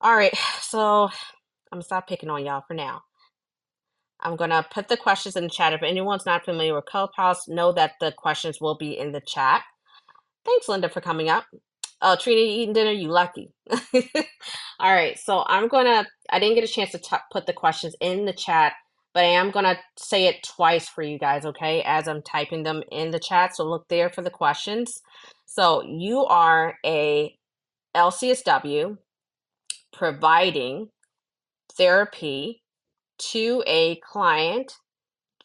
All right, so I'm gonna stop picking on y'all for now. I'm gonna put the questions in the chat. If anyone's not familiar with Clubhouse, know that the questions will be in the chat. Thanks, Linda, for coming up. Oh, Trina, you eating dinner? You lucky. All right, so I'm gonna. I didn't get a chance to t- put the questions in the chat, but I am gonna say it twice for you guys, okay? As I'm typing them in the chat, so look there for the questions. So you are a LCSW providing therapy to a client,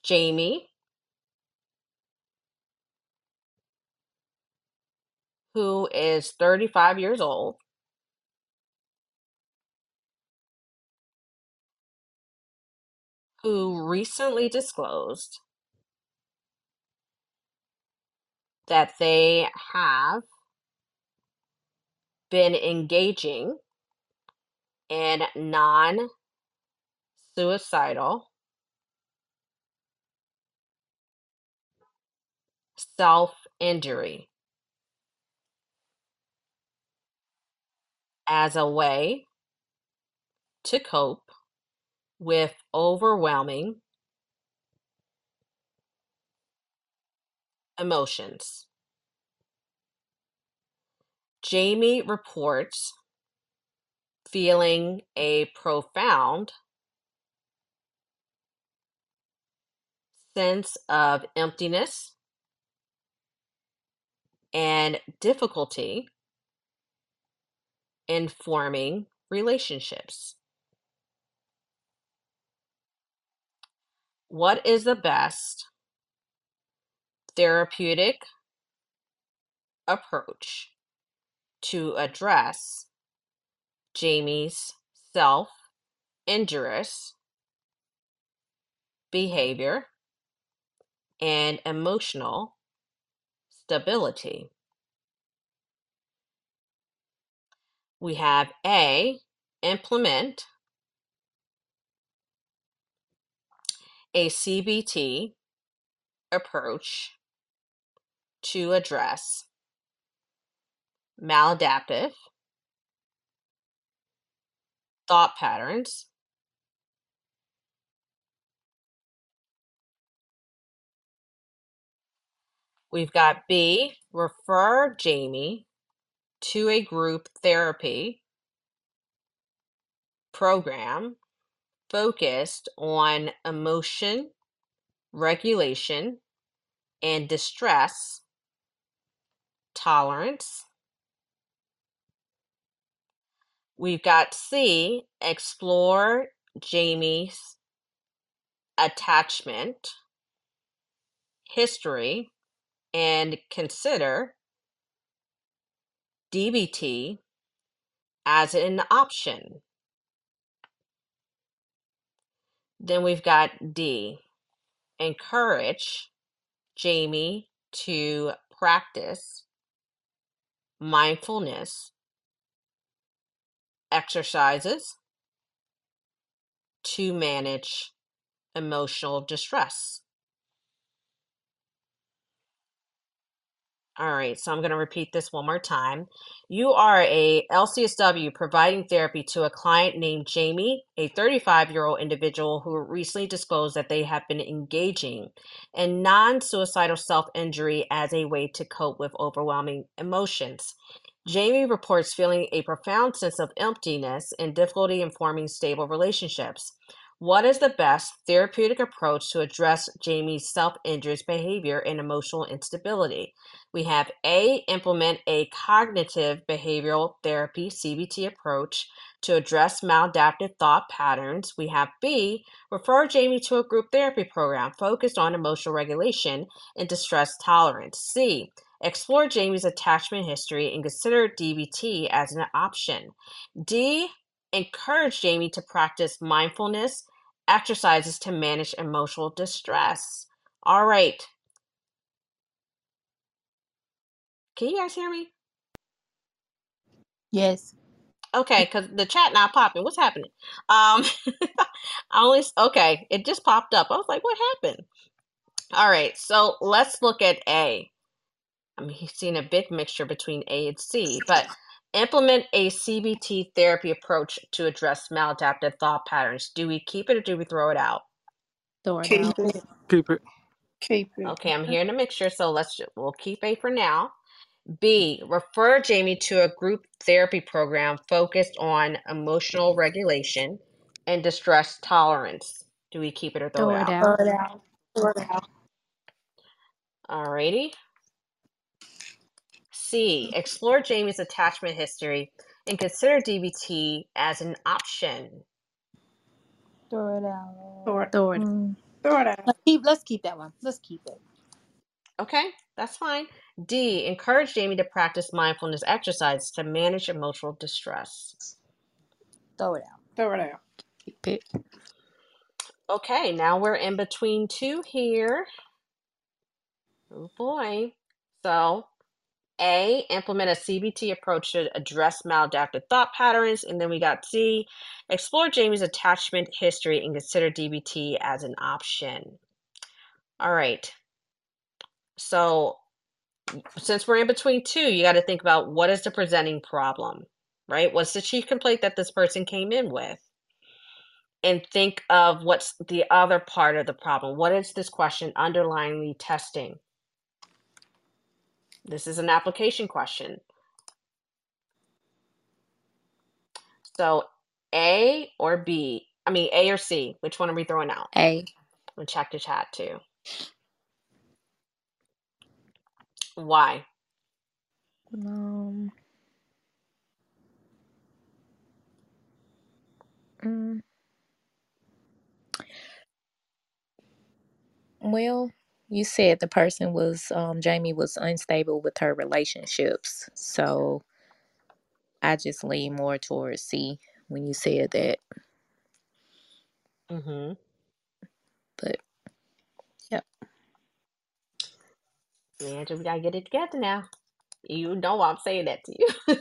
Jamie, who is 35 years old, who recently disclosed that they have been engaging in non suicidal self injury as a way to cope with overwhelming emotions. Jamie reports feeling a profound sense of emptiness and difficulty in forming relationships. What is the best therapeutic approach to address Jamie's self injurious behavior and emotional stability? We have A, implement a CBT approach to address maladaptive thought patterns We've got B, refer Jamie to a group therapy program focused on emotion regulation and distress tolerance. We've got C, explore Jamie's attachment history and consider DBT as an option. Then we've got D, encourage Jamie to practice mindfulness exercises to manage emotional distress. All right, so I'm going to repeat this one more time. You are a LCSW providing therapy to a client named Jamie, a 35 year old individual who recently disclosed that they have been engaging in non suicidal self injury as a way to cope with overwhelming emotions. Jamie reports feeling a profound sense of emptiness and difficulty in forming stable relationships. What is the best therapeutic approach to address Jamie's self injurious behavior and emotional instability? We have A, implement a cognitive behavioral therapy CBT approach to address maladaptive thought patterns. We have B, refer Jamie to a group therapy program focused on emotional regulation and distress tolerance. C, explore Jamie's attachment history and consider DBT as an option. D, encourage Jamie to practice mindfulness exercises to manage emotional distress. All right. Can you guys hear me? Yes. Okay, because the chat not popping. What's happening? Um, I only okay. It just popped up. I was like, what happened? All right, so let's look at A. I'm seeing a big mixture between A and C, but implement a CBT therapy approach to address maladaptive thought patterns. Do we keep it or do we throw it out? Throw it Keep out. it. Keep it. Keep it. Okay, I'm hearing a mixture, so let's we'll keep A for now. B, refer Jamie to a group therapy program focused on emotional regulation and distress tolerance. Do we keep it or throw Throw it it out? Throw out. it out. Throw it out. Alrighty. C, explore Jamie's attachment history and consider DBT as an option. Throw it out. Throw it. Throw it. Mm, throw it out. Let's keep. Let's keep that one. Let's keep it. Okay, that's fine. D, encourage Jamie to practice mindfulness exercise to manage emotional distress. Throw it out. Throw it out. Keep it. Okay, now we're in between two here. Oh boy. So, A, implement a CBT approach to address maladaptive thought patterns. And then we got C, explore Jamie's attachment history and consider DBT as an option. All right. So, since we're in between two, you got to think about what is the presenting problem, right? What's the chief complaint that this person came in with? And think of what's the other part of the problem. What is this question underlyingly testing? This is an application question. So, A or B? I mean, A or C? Which one are we throwing out? A. We'll check the chat too. Why? Um. mm. Well, you said the person was um Jamie was unstable with her relationships, so I just lean more towards C when you said that. Mm-hmm. But yep, Angela, we gotta get it together now. You know I'm saying that to you.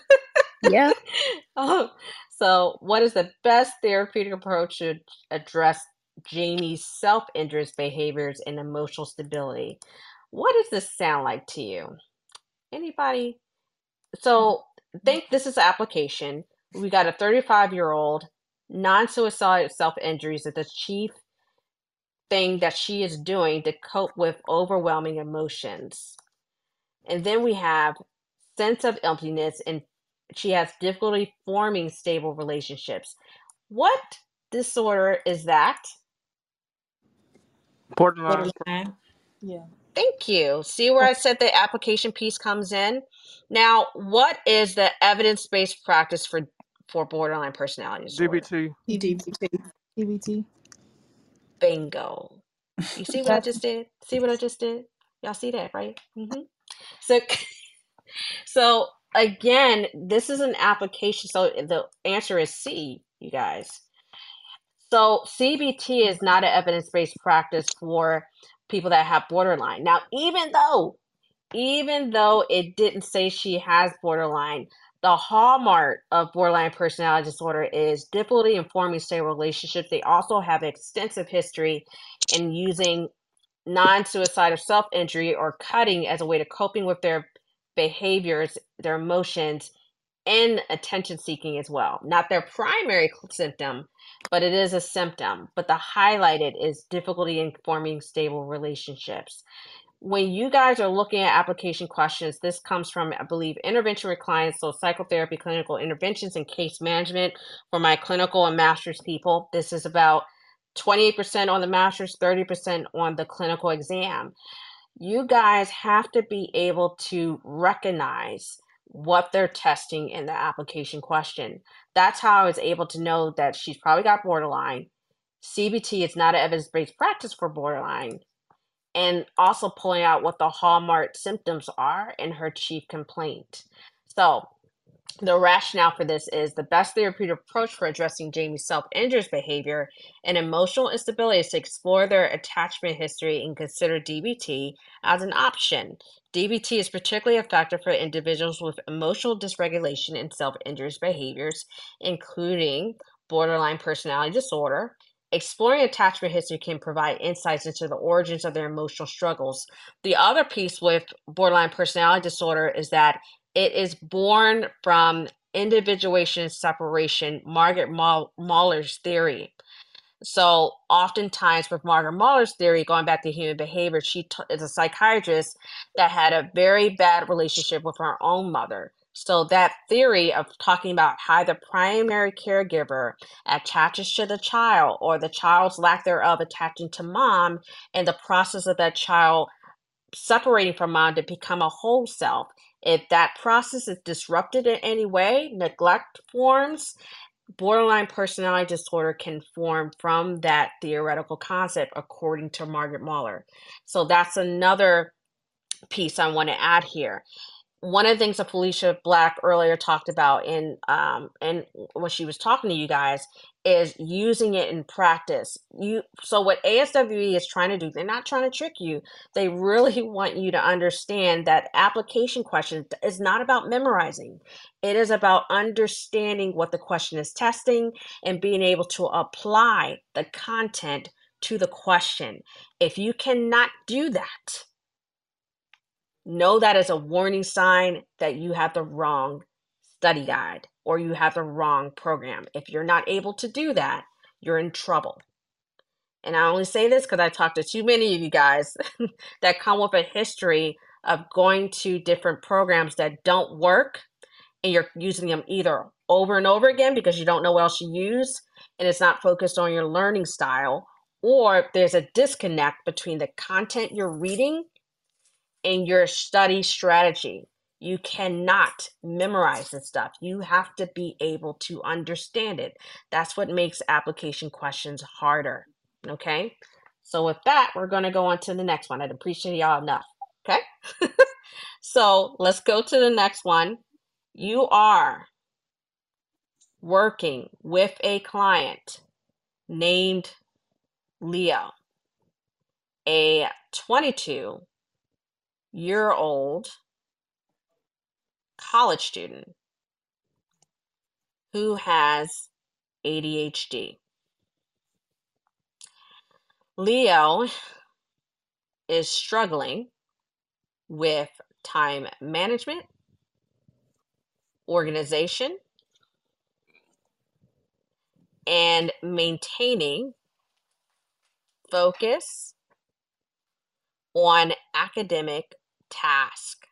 yeah, Oh, so what is the best therapeutic approach to address Jamie's self-injurious behaviors and emotional stability? What does this sound like to you? Anybody? So think this is application. We got a 35 year old non-suicidal self-injuries is the chief thing that she is doing to cope with overwhelming emotions. And then we have sense of emptiness and she has difficulty forming stable relationships. What disorder is that? Borderline. Borderline. Yeah. Thank you. See where I said the application piece comes in? Now, what is the evidence-based practice for for borderline personality disorder? DBT. DBT. DBT. Bingo. You see what I just did? See what I just did? Y'all see that, right? hmm So, so again, this is an application. So the answer is C, you guys. So CBT is not an evidence-based practice for people that have borderline. Now, even though, even though it didn't say she has borderline, the hallmark of borderline personality disorder is difficulty in forming stable relationships. They also have extensive history in using non-suicidal self-injury or cutting as a way to coping with their behaviors, their emotions, and attention seeking as well. Not their primary symptom, but it is a symptom. But the highlighted is difficulty in forming stable relationships. When you guys are looking at application questions, this comes from, I believe, intervention with clients, so psychotherapy, clinical interventions, and case management for my clinical and master's people. This is about 28% on the master's, 30% on the clinical exam. You guys have to be able to recognize what they're testing in the application question. That's how I was able to know that she's probably got borderline. CBT is not an evidence based practice for borderline. And also pulling out what the hallmark symptoms are in her chief complaint. So, the rationale for this is the best therapeutic approach for addressing Jamie's self injurious behavior and emotional instability is to explore their attachment history and consider DBT as an option. DBT is particularly effective for individuals with emotional dysregulation and self injurious behaviors, including borderline personality disorder. Exploring attachment history can provide insights into the origins of their emotional struggles. The other piece with borderline personality disorder is that it is born from individuation separation, Margaret Mahler's theory. So, oftentimes with Margaret Mahler's theory, going back to human behavior, she t- is a psychiatrist that had a very bad relationship with her own mother. So, that theory of talking about how the primary caregiver attaches to the child or the child's lack thereof attaching to mom and the process of that child separating from mom to become a whole self. If that process is disrupted in any way, neglect forms, borderline personality disorder can form from that theoretical concept, according to Margaret Mahler. So that's another piece I want to add here one of the things that Felicia Black earlier talked about in um and when she was talking to you guys is using it in practice. You so what ASWB is trying to do, they're not trying to trick you. They really want you to understand that application question is not about memorizing. It is about understanding what the question is testing and being able to apply the content to the question. If you cannot do that, know that as a warning sign that you have the wrong study guide or you have the wrong program. If you're not able to do that, you're in trouble. And I only say this because I talked to too many of you guys that come with a history of going to different programs that don't work and you're using them either over and over again because you don't know what else to use and it's not focused on your learning style, or there's a disconnect between the content you're reading in your study strategy. You cannot memorize this stuff. You have to be able to understand it. That's what makes application questions harder. Okay. So, with that, we're going to go on to the next one. I'd appreciate y'all enough. Okay. so, let's go to the next one. You are working with a client named Leo, a 22 year old college student who has ADHD. Leo is struggling with time management, organization, and maintaining focus on academic task.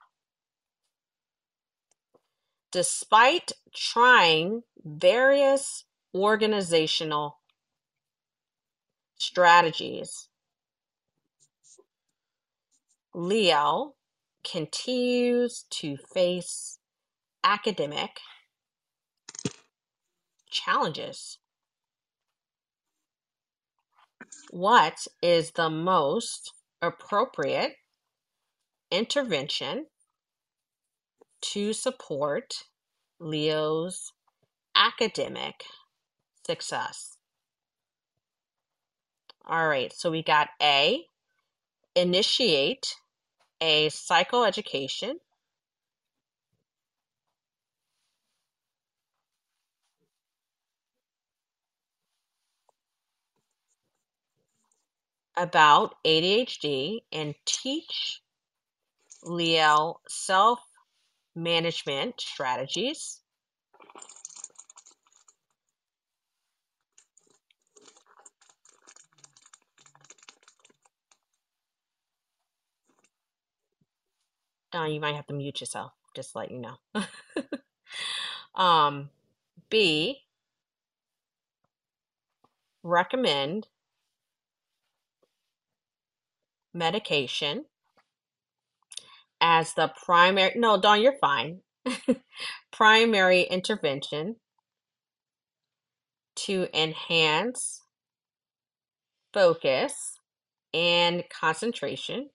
Despite trying various organizational strategies, Leo continues to face academic challenges. What is the most appropriate intervention to support Leo's academic success. All right, so we got A, initiate a psychoeducation. About ADHD and teach Leo self management strategies. Don, you might have to mute yourself, just let you know. um, B, recommend medication as the primary no Dawn, you're fine. primary intervention to enhance focus and concentration.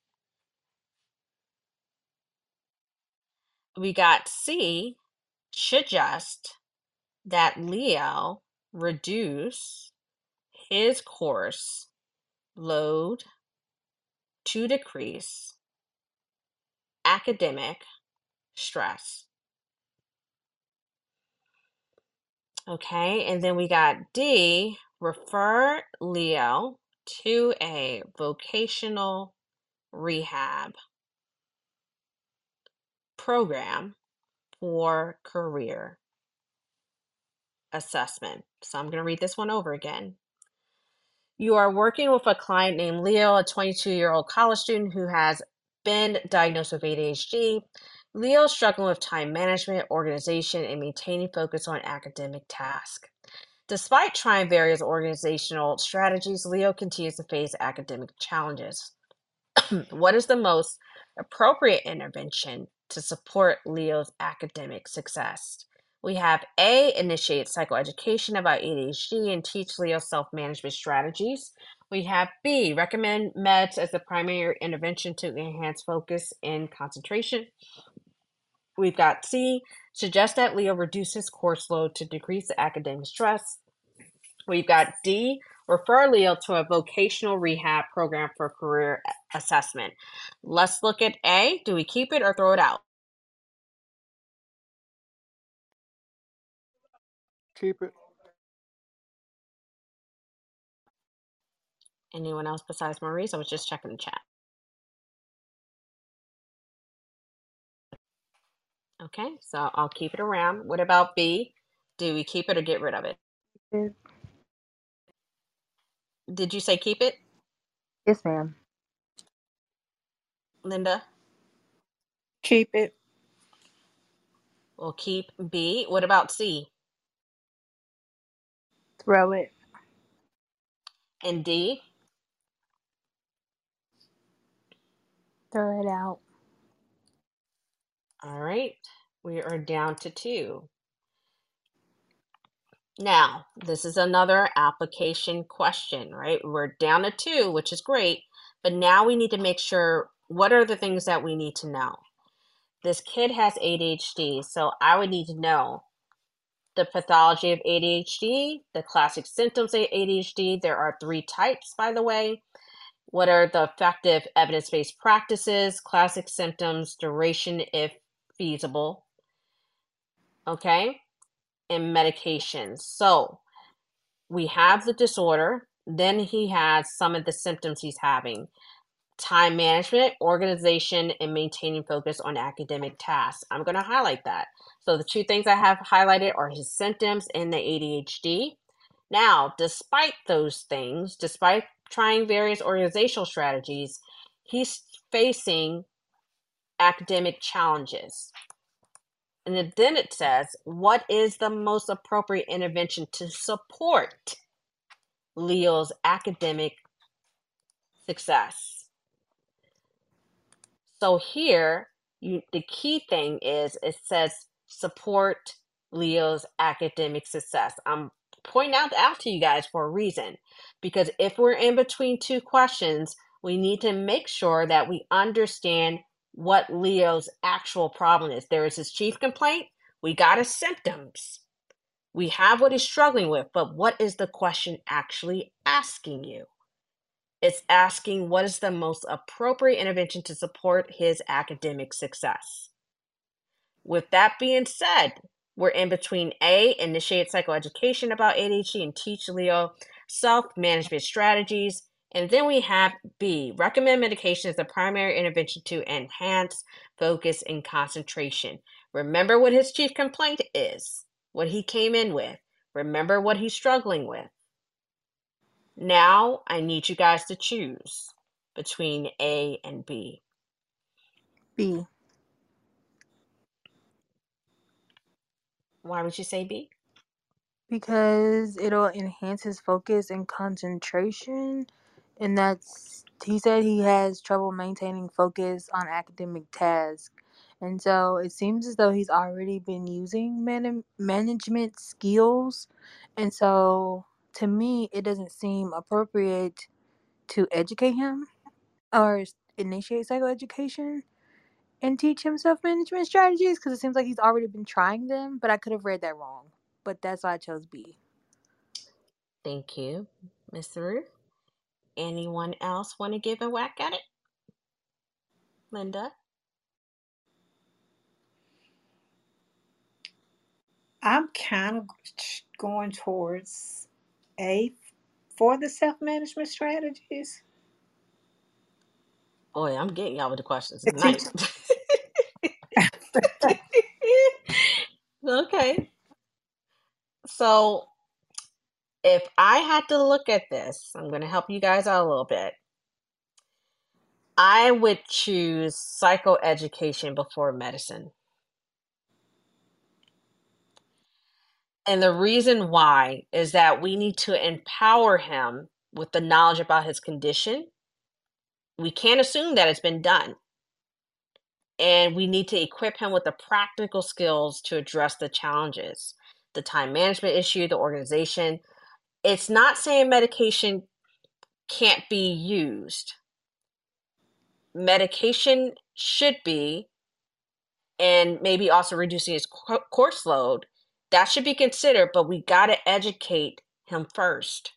We got C suggest that Leo reduce his course load to decrease academic stress. Okay, and then we got D, refer Leo to a vocational rehab program for career assessment. So I'm going to read this one over again. You are working with a client named Leo, a 22 year old college student who has been diagnosed with ADHD. Leo struggling with time management, organization, and maintaining focus on academic tasks. Despite trying various organizational strategies, Leo continues to face academic challenges. what is the most appropriate intervention to support Leo's academic success? We have A, initiate psychoeducation about ADHD and teach Leo self management strategies. We have B, recommend meds as the primary intervention to enhance focus and concentration. We've got C, suggest that Leo reduce his course load to decrease academic stress. We've got D, refer Leo to a vocational rehab program for career assessment. Let's look at A. Do we keep it or throw it out? Keep it. Anyone else besides Maurice? I was just checking the chat. Okay, so I'll keep it around. What about B? Do we keep it or get rid of it? It- Did you say keep it, Yes, ma'am. Linda? Keep it. We'll keep B. What about C Throw it. and D? Throw it out. All right, we are down to two. Now, this is another application question, right? We're down to two, which is great, but now we need to make sure what are the things that we need to know. This kid has ADHD, so I would need to know the pathology of ADHD, the classic symptoms of ADHD. There are three types, by the way. What are the effective evidence based practices, classic symptoms, duration if feasible? Okay and medications. So we have the disorder, then he has some of the symptoms he's having time management, organization, and maintaining focus on academic tasks. I'm going to highlight that. So the two things I have highlighted are his symptoms and the ADHD. Now, despite those things, despite trying various organizational strategies, he's facing academic challenges. And then it says, what is the most appropriate intervention to support Leo's academic success? So here, you, the key thing is it says support Leo's academic success. I'm pointing out out to you guys for a reason because if we're in between two questions, we need to make sure that we understand what Leo's actual problem is. There is his chief complaint. We got his symptoms. We have what he's struggling with, but what is the question actually asking you? It's asking what is the most appropriate intervention to support his academic success. With that being said, we're in between A, initiate psychoeducation about ADHD and teach Leo self management strategies, and then we have B, recommend medication as the primary intervention to enhance focus and concentration. Remember what his chief complaint is, what he came in with. Remember what he's struggling with. Now I need you guys to choose between A and B. B. Why would you say B? because it'll enhance his focus and concentration and that's he said he has trouble maintaining focus on academic tasks and so it seems as though he's already been using man- management skills and so to me it doesn't seem appropriate to educate him or initiate psychoeducation and teach him self-management strategies because it seems like he's already been trying them but i could have read that wrong but that's why i chose b Thank you, Mr. Ruth. Anyone else want to give a whack at it? Linda? I'm kind of going towards A for the self management strategies. Boy, I'm getting y'all with the questions The tonight. okay. So if I had to look at this, I'm going to help you guys out a little bit. I would choose psychoeducation before medicine. And the reason why is that we need to empower him with the knowledge about his condition. We can't assume that it's been done. And we need to equip him with the practical skills to address the challenges, the time management issue, the organization. It's not saying medication can't be used. Medication should be, and maybe also reducing his course load that should be considered, but we got to educate him first.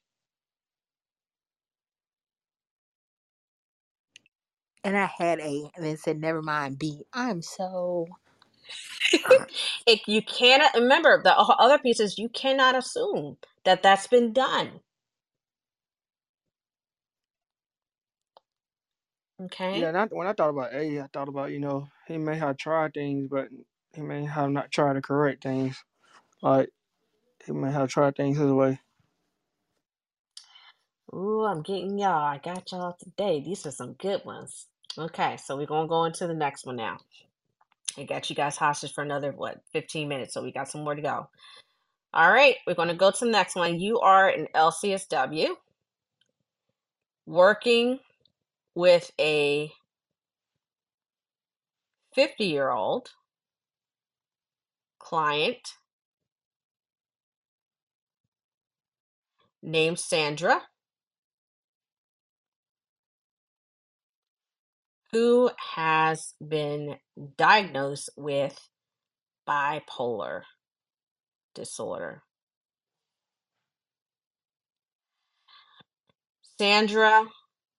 And I had A and then said, never mind B. I'm so. if you cannot remember the other pieces, you cannot assume that that's been done. Okay. Yeah, not when I thought about A, I thought about you know he may have tried things, but he may have not tried to correct things. Like he may have tried things his way. Ooh, I'm getting y'all. I got y'all today. These are some good ones. Okay, so we're gonna go into the next one now. I got you guys hostage for another what 15 minutes, so we got some more to go. All right, we're gonna go to the next one. You are an LCSW working with a 50 year old client named Sandra, who has been diagnosed with bipolar disorder. Sandra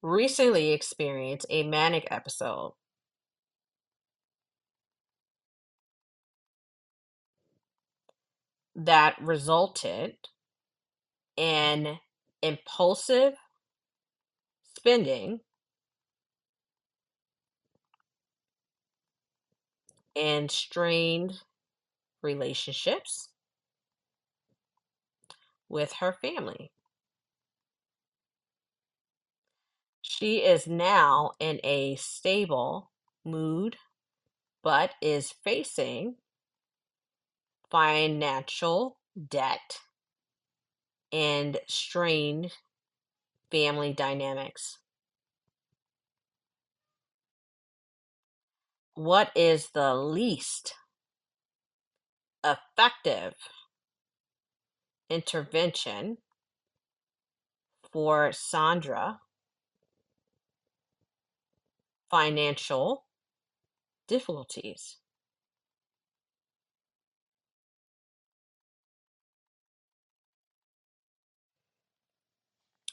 recently experienced a manic episode. That resulted in impulsive spending and strained relationships with her family. She is now in a stable mood, but is facing financial debt and strained family dynamics. What is the least effective intervention for Sandra financial difficulties?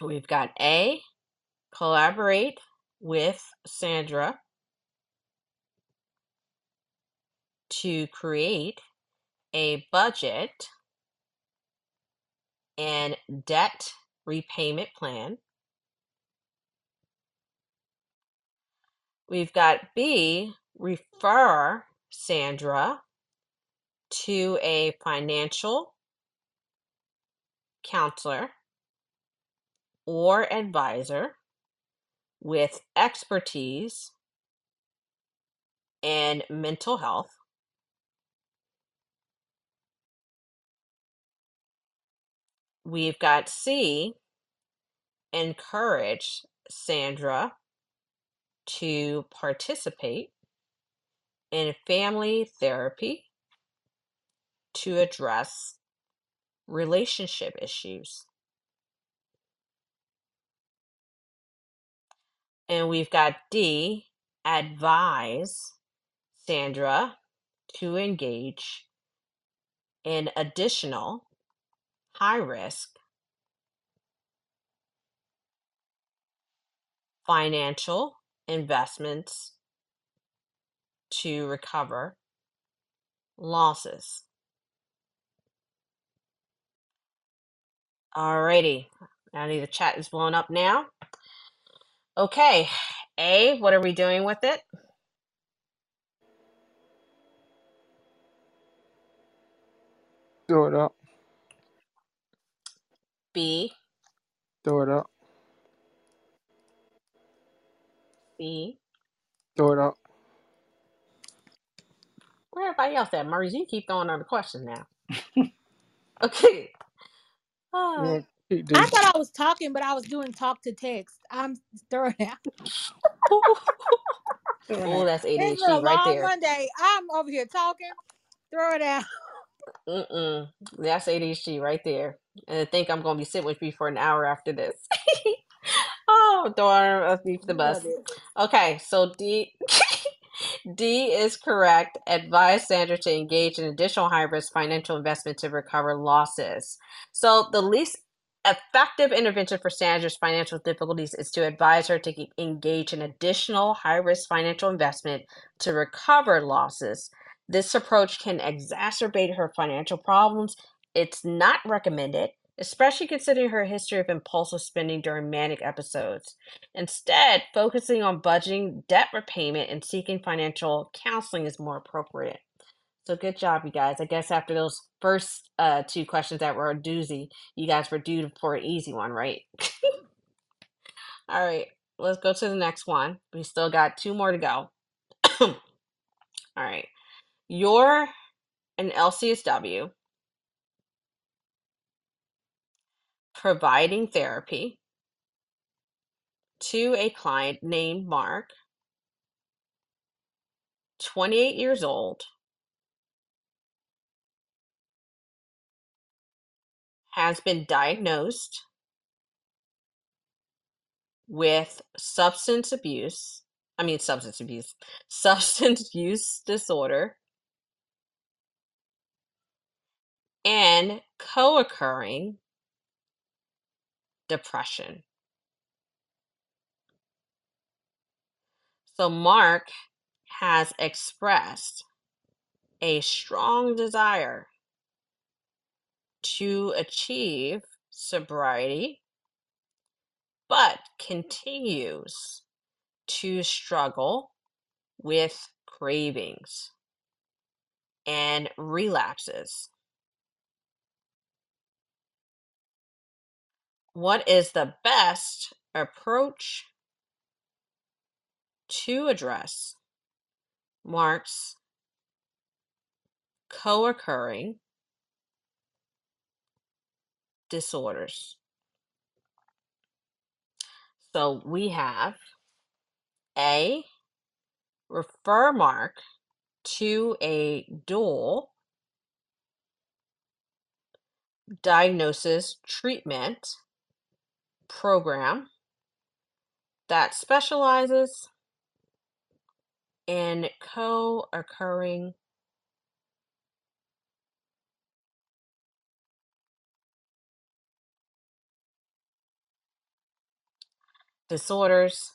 We've got A, collaborate with Sandra to create a budget and debt repayment plan. We've got B, refer Sandra to a financial counselor or advisor with expertise in mental health. We've got C, encourage Sandra to participate in family therapy to address relationship issues. And we've got D, advise Sandra to engage in additional high risk financial investments to recover losses. Alrighty, I the chat is blowing up now. Okay, A, what are we doing with it? Do it up. B, Throw it out. C. Throw it out. Where everybody else at? Maurice, you keep throwing on the questions now. okay. Ah. You want to keep I D? thought I was talking, but I was doing talk to text. I'm throwing out. Oh, that's It's been a right long there. Monday. I'm over here talking. Throw it out. Mm-mm. That's ADHD right there. And I think I'm going to be sitting with you for an hour after this. oh, throwing us beneath the bus. Okay, so D D is correct. Advise Sandra to engage in additional high risk financial investment to recover losses. So the least effective intervention for Sandra's financial difficulties is to advise her to engage in additional high risk financial investment to recover losses. This approach can exacerbate her financial problems. It's not recommended, especially considering her history of impulsive spending during manic episodes. Instead, focusing on budgeting, debt repayment, and seeking financial counseling is more appropriate. So good job, you guys. I guess after those first uh, two questions that were a doozy, you guys were due for an easy one, right? All right, let's go to the next one. We still got two more to go. All right, you're an LCSW providing therapy to a client named Mark, 28 years old, has been diagnosed with substance abuse. I mean, substance abuse, substance use disorder, and co occurring depression. So, Mark has expressed a strong desire to achieve sobriety, but continues to struggle with cravings and relapses. What is the best approach to address Mark's co occurring disorders? So we have A, refer Mark to a dual diagnosis treatment program that specializes in co occurring disorders.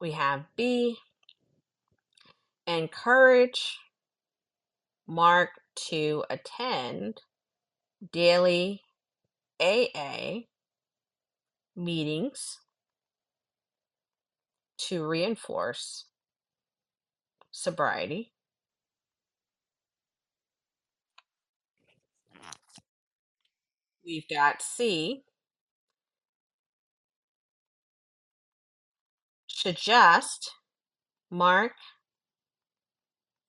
We have B, encourage Mark to attend daily AA meetings to reinforce sobriety. We've got C, suggest Mark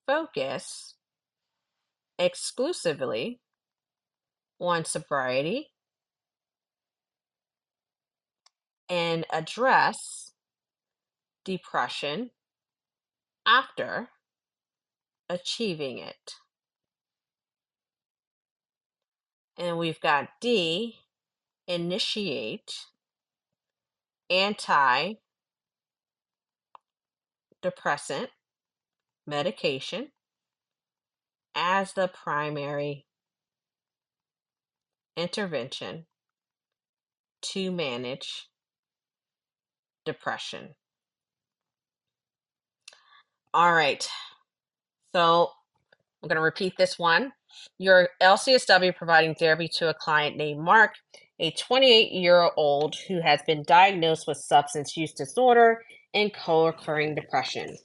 focus exclusively on sobriety and address depression after achieving it. And we've got D, initiate antidepressant medication as the primary intervention to manage depression. All right. So I'm going to repeat this one. Your LCSW providing therapy to a client named Mark, a 28 year old who has been diagnosed with substance use disorder and co occurring depression.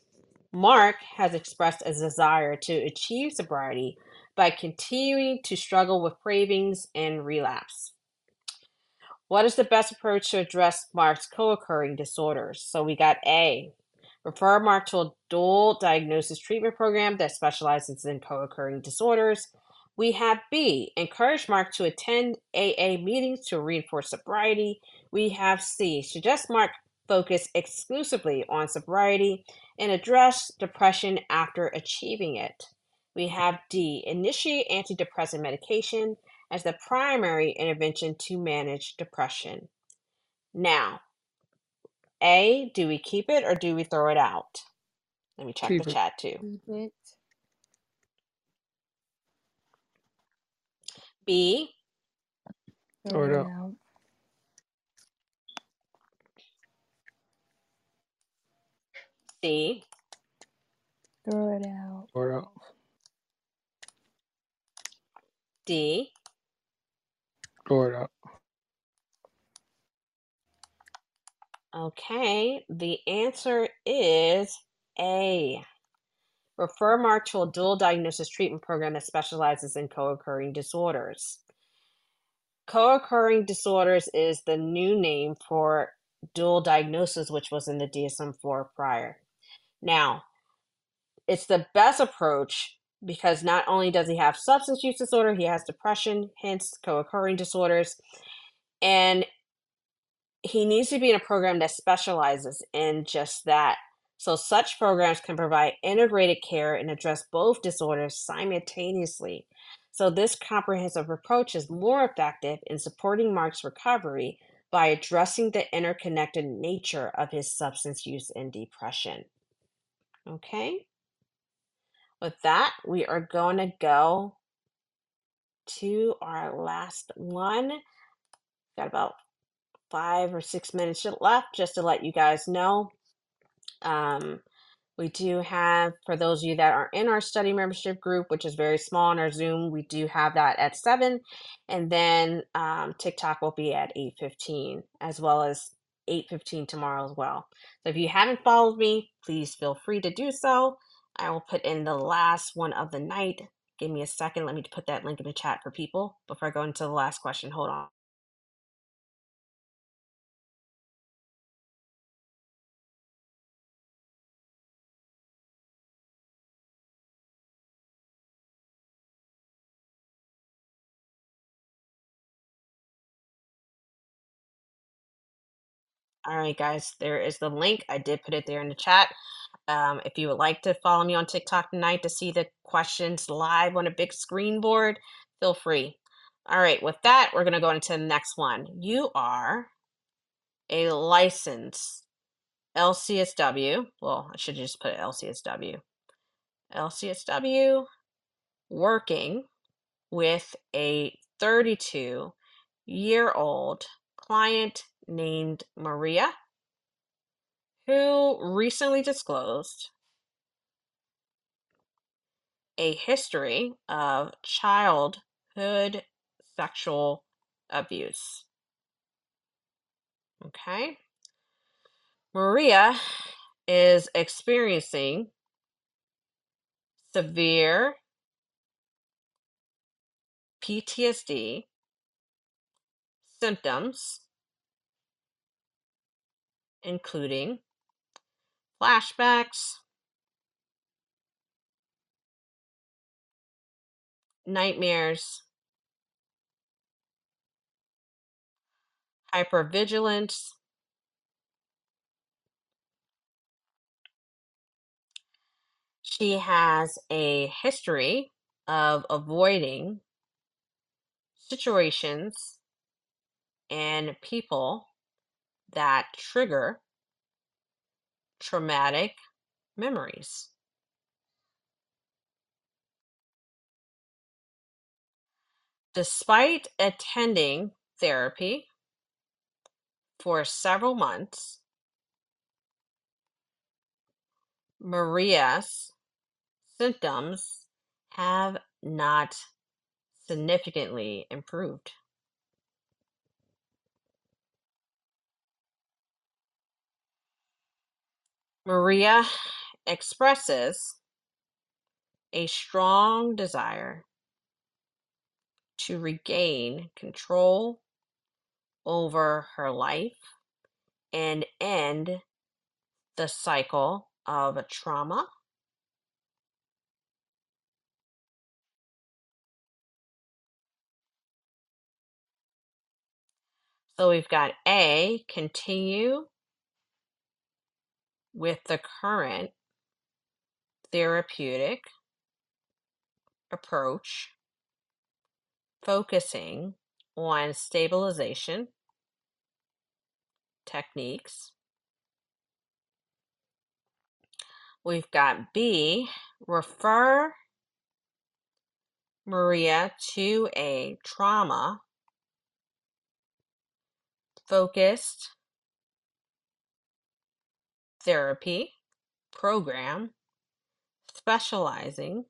Mark has expressed a desire to achieve sobriety, by continuing to struggle with cravings and relapse. What is the best approach to address Mark's co occurring disorders? So we got A, refer Mark to a dual diagnosis treatment program that specializes in co occurring disorders. We have B, encourage Mark to attend AA meetings to reinforce sobriety. We have C, suggest Mark focus exclusively on sobriety and address depression after achieving it. We have D, initiate antidepressant medication as the primary intervention to manage depression. Now, A, do we keep it or do we throw it out? Let me check Keep the it. chat too. Keep it. B, Throw it out. out. C, Throw it out. Throw it out. D, out. Okay, the answer is A. Refer Mark to a dual diagnosis treatment program that specializes in co occurring disorders. Co occurring disorders is the new name for dual diagnosis, which was in the DSM 4 prior. Now, it's the best approach because not only does he have substance use disorder, he has depression, hence co occurring disorders. And he needs to be in a program that specializes in just that. So, such programs can provide integrated care and address both disorders simultaneously. So, this comprehensive approach is more effective in supporting Mark's recovery by addressing the interconnected nature of his substance use and depression. Okay, with that, we are going to go to our last one. Got about five or six minutes left just to let you guys know. Um, we do have, for those of you that are in our study membership group, which is very small on our Zoom, we do have that at seven, and then um, TikTok will be at eight fifteen, as well as eight fifteen tomorrow as well. So if you haven't followed me, please feel free to do so. I will put in the last one of the night. Give me a second. Let me put that link in the chat for people before I go into the last question. Hold on. All right, guys, there is the link. I did put it there in the chat. Um, if you would like to follow me on TikTok tonight to see the questions live on a big screen board, feel free. All right, with that, we're going to go into the next one. You are a licensed LCSW. Well, I should just put LCSW. LCSW working with a 32 year old client named Maria who recently disclosed a history of childhood sexual abuse. Okay. Maria is experiencing severe PTSD symptoms, including flashbacks, nightmares, hypervigilance, she has a history of avoiding situations and people that trigger traumatic memories. Despite attending therapy for several months, Maria's symptoms have not significantly improved. Maria expresses a strong desire to regain control over her life and end the cycle of trauma. So we've got A, continue with the current therapeutic approach, focusing on stabilization techniques. We've got B, refer Maria to a trauma focused therapy program specializing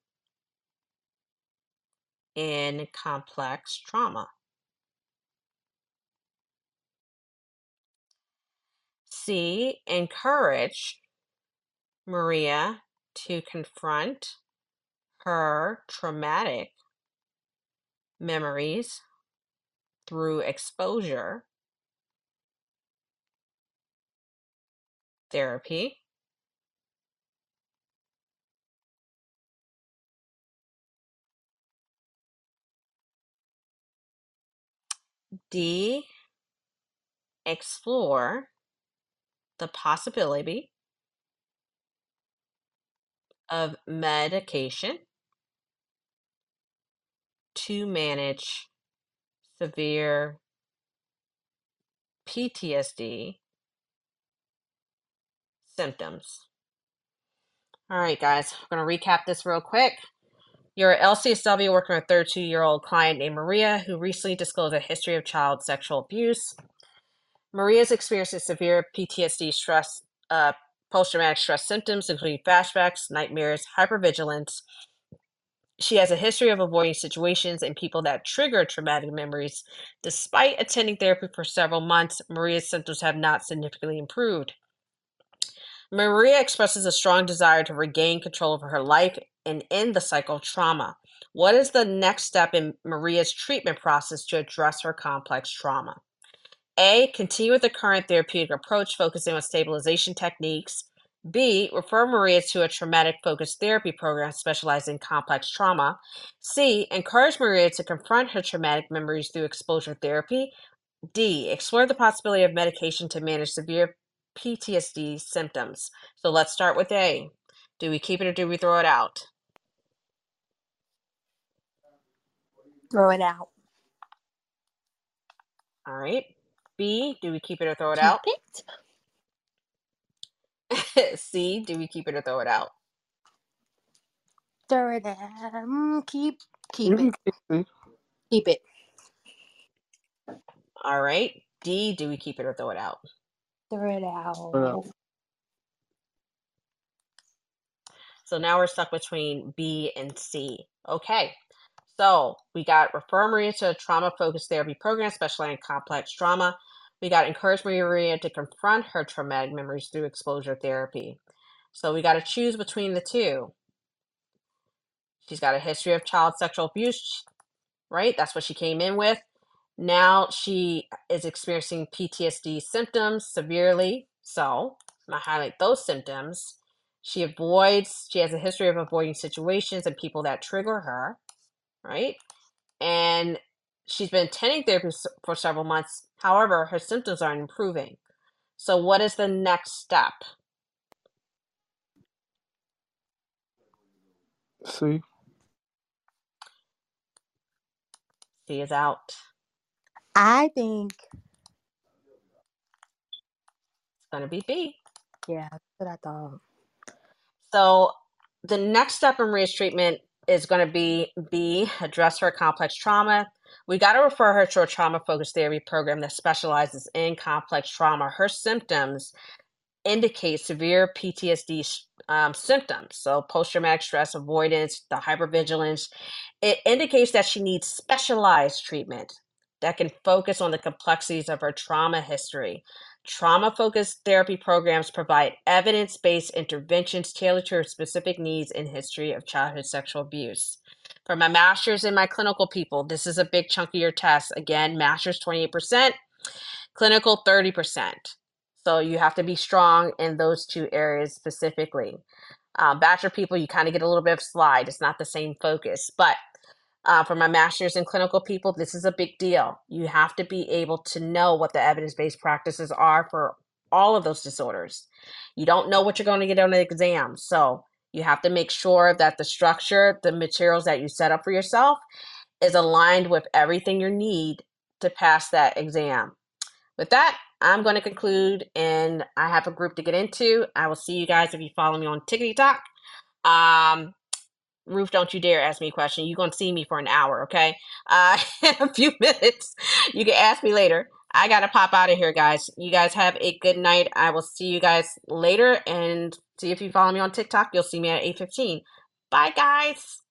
in complex trauma. C, encourage Maria to confront her traumatic memories through exposure therapy. D, explore the possibility of medication to manage severe PTSD symptoms. All right, guys, I'm going to recap this real quick. You're LCSW working with a 32 year old client named Maria who recently disclosed a history of child sexual abuse. Maria's experienced severe PTSD stress, uh, post traumatic stress symptoms, including flashbacks, nightmares, hypervigilance. She has a history of avoiding situations and people that trigger traumatic memories. Despite attending therapy for several months, Maria's symptoms have not significantly improved. Maria expresses a strong desire to regain control over her life and end the cycle of trauma. What is the next step in Maria's treatment process to address her complex trauma? A. Continue with the current therapeutic approach, focusing on stabilization techniques. B. Refer Maria to a traumatic focused therapy program specializing in complex trauma. C. Encourage Maria to confront her traumatic memories through exposure therapy. D. Explore the possibility of medication to manage severe PTSD symptoms. So let's start with A. Do we keep it or do we throw it out? Throw it out. All right. B, do we keep it or throw it Keep out? it. C, do we keep it or throw it out? Throw it out. Keep keep You can it. keep it. Keep it. All right. D, do we keep it or throw it out? Throw it out. So now we're stuck between B and C. Okay. So we got refer Maria to a trauma focused therapy program specializing in complex trauma. We got encourage Maria to confront her traumatic memories through exposure therapy. So we got to choose between the two. She's got a history of child sexual abuse, right? That's what she came in with. Now she is experiencing PTSD symptoms severely. So I'm going to highlight those symptoms. She avoids, she has a history of avoiding situations and people that trigger her, right? And she's been attending therapy for several months. However, her symptoms aren't improving. So, what is the next step? See, C is out. I think It's going to be B. yeah, that's what I thought. So the next step in Maria's treatment is going to be B, address her complex trauma. We got to refer her to a trauma focused therapy program that specializes in complex trauma. Her symptoms indicate severe PTSD um, symptoms. So post traumatic stress avoidance, the hypervigilance. It indicates that she needs specialized treatment that can focus on the complexities of our trauma history. Trauma focused therapy programs provide evidence based interventions tailored to specific needs and history of childhood sexual abuse. For my masters and my clinical people, this is a big chunk of your test. Again, masters 28%, clinical 30%. So you have to be strong in those two areas specifically. Uh, bachelor people, you kind of get a little bit of slide. It's not the same focus. But uh, for my master's in clinical people, this is a big deal. You have to be able to know what the evidence based practices are for all of those disorders. You don't know what you're going to get on the exam. So you have to make sure that the structure, the materials that you set up for yourself is aligned with everything you need to pass that exam. With that, I'm going to conclude and I have a group to get into. I will see you guys if you follow me on TikTok. Um, Ruth, don't you dare ask me a question. You're going to see me for an hour, okay? Uh, a few minutes. You can ask me later. I got to pop out of here, guys. You guys have a good night. I will see you guys later and see if you follow me on TikTok. You'll see me at 8.15. Bye, guys.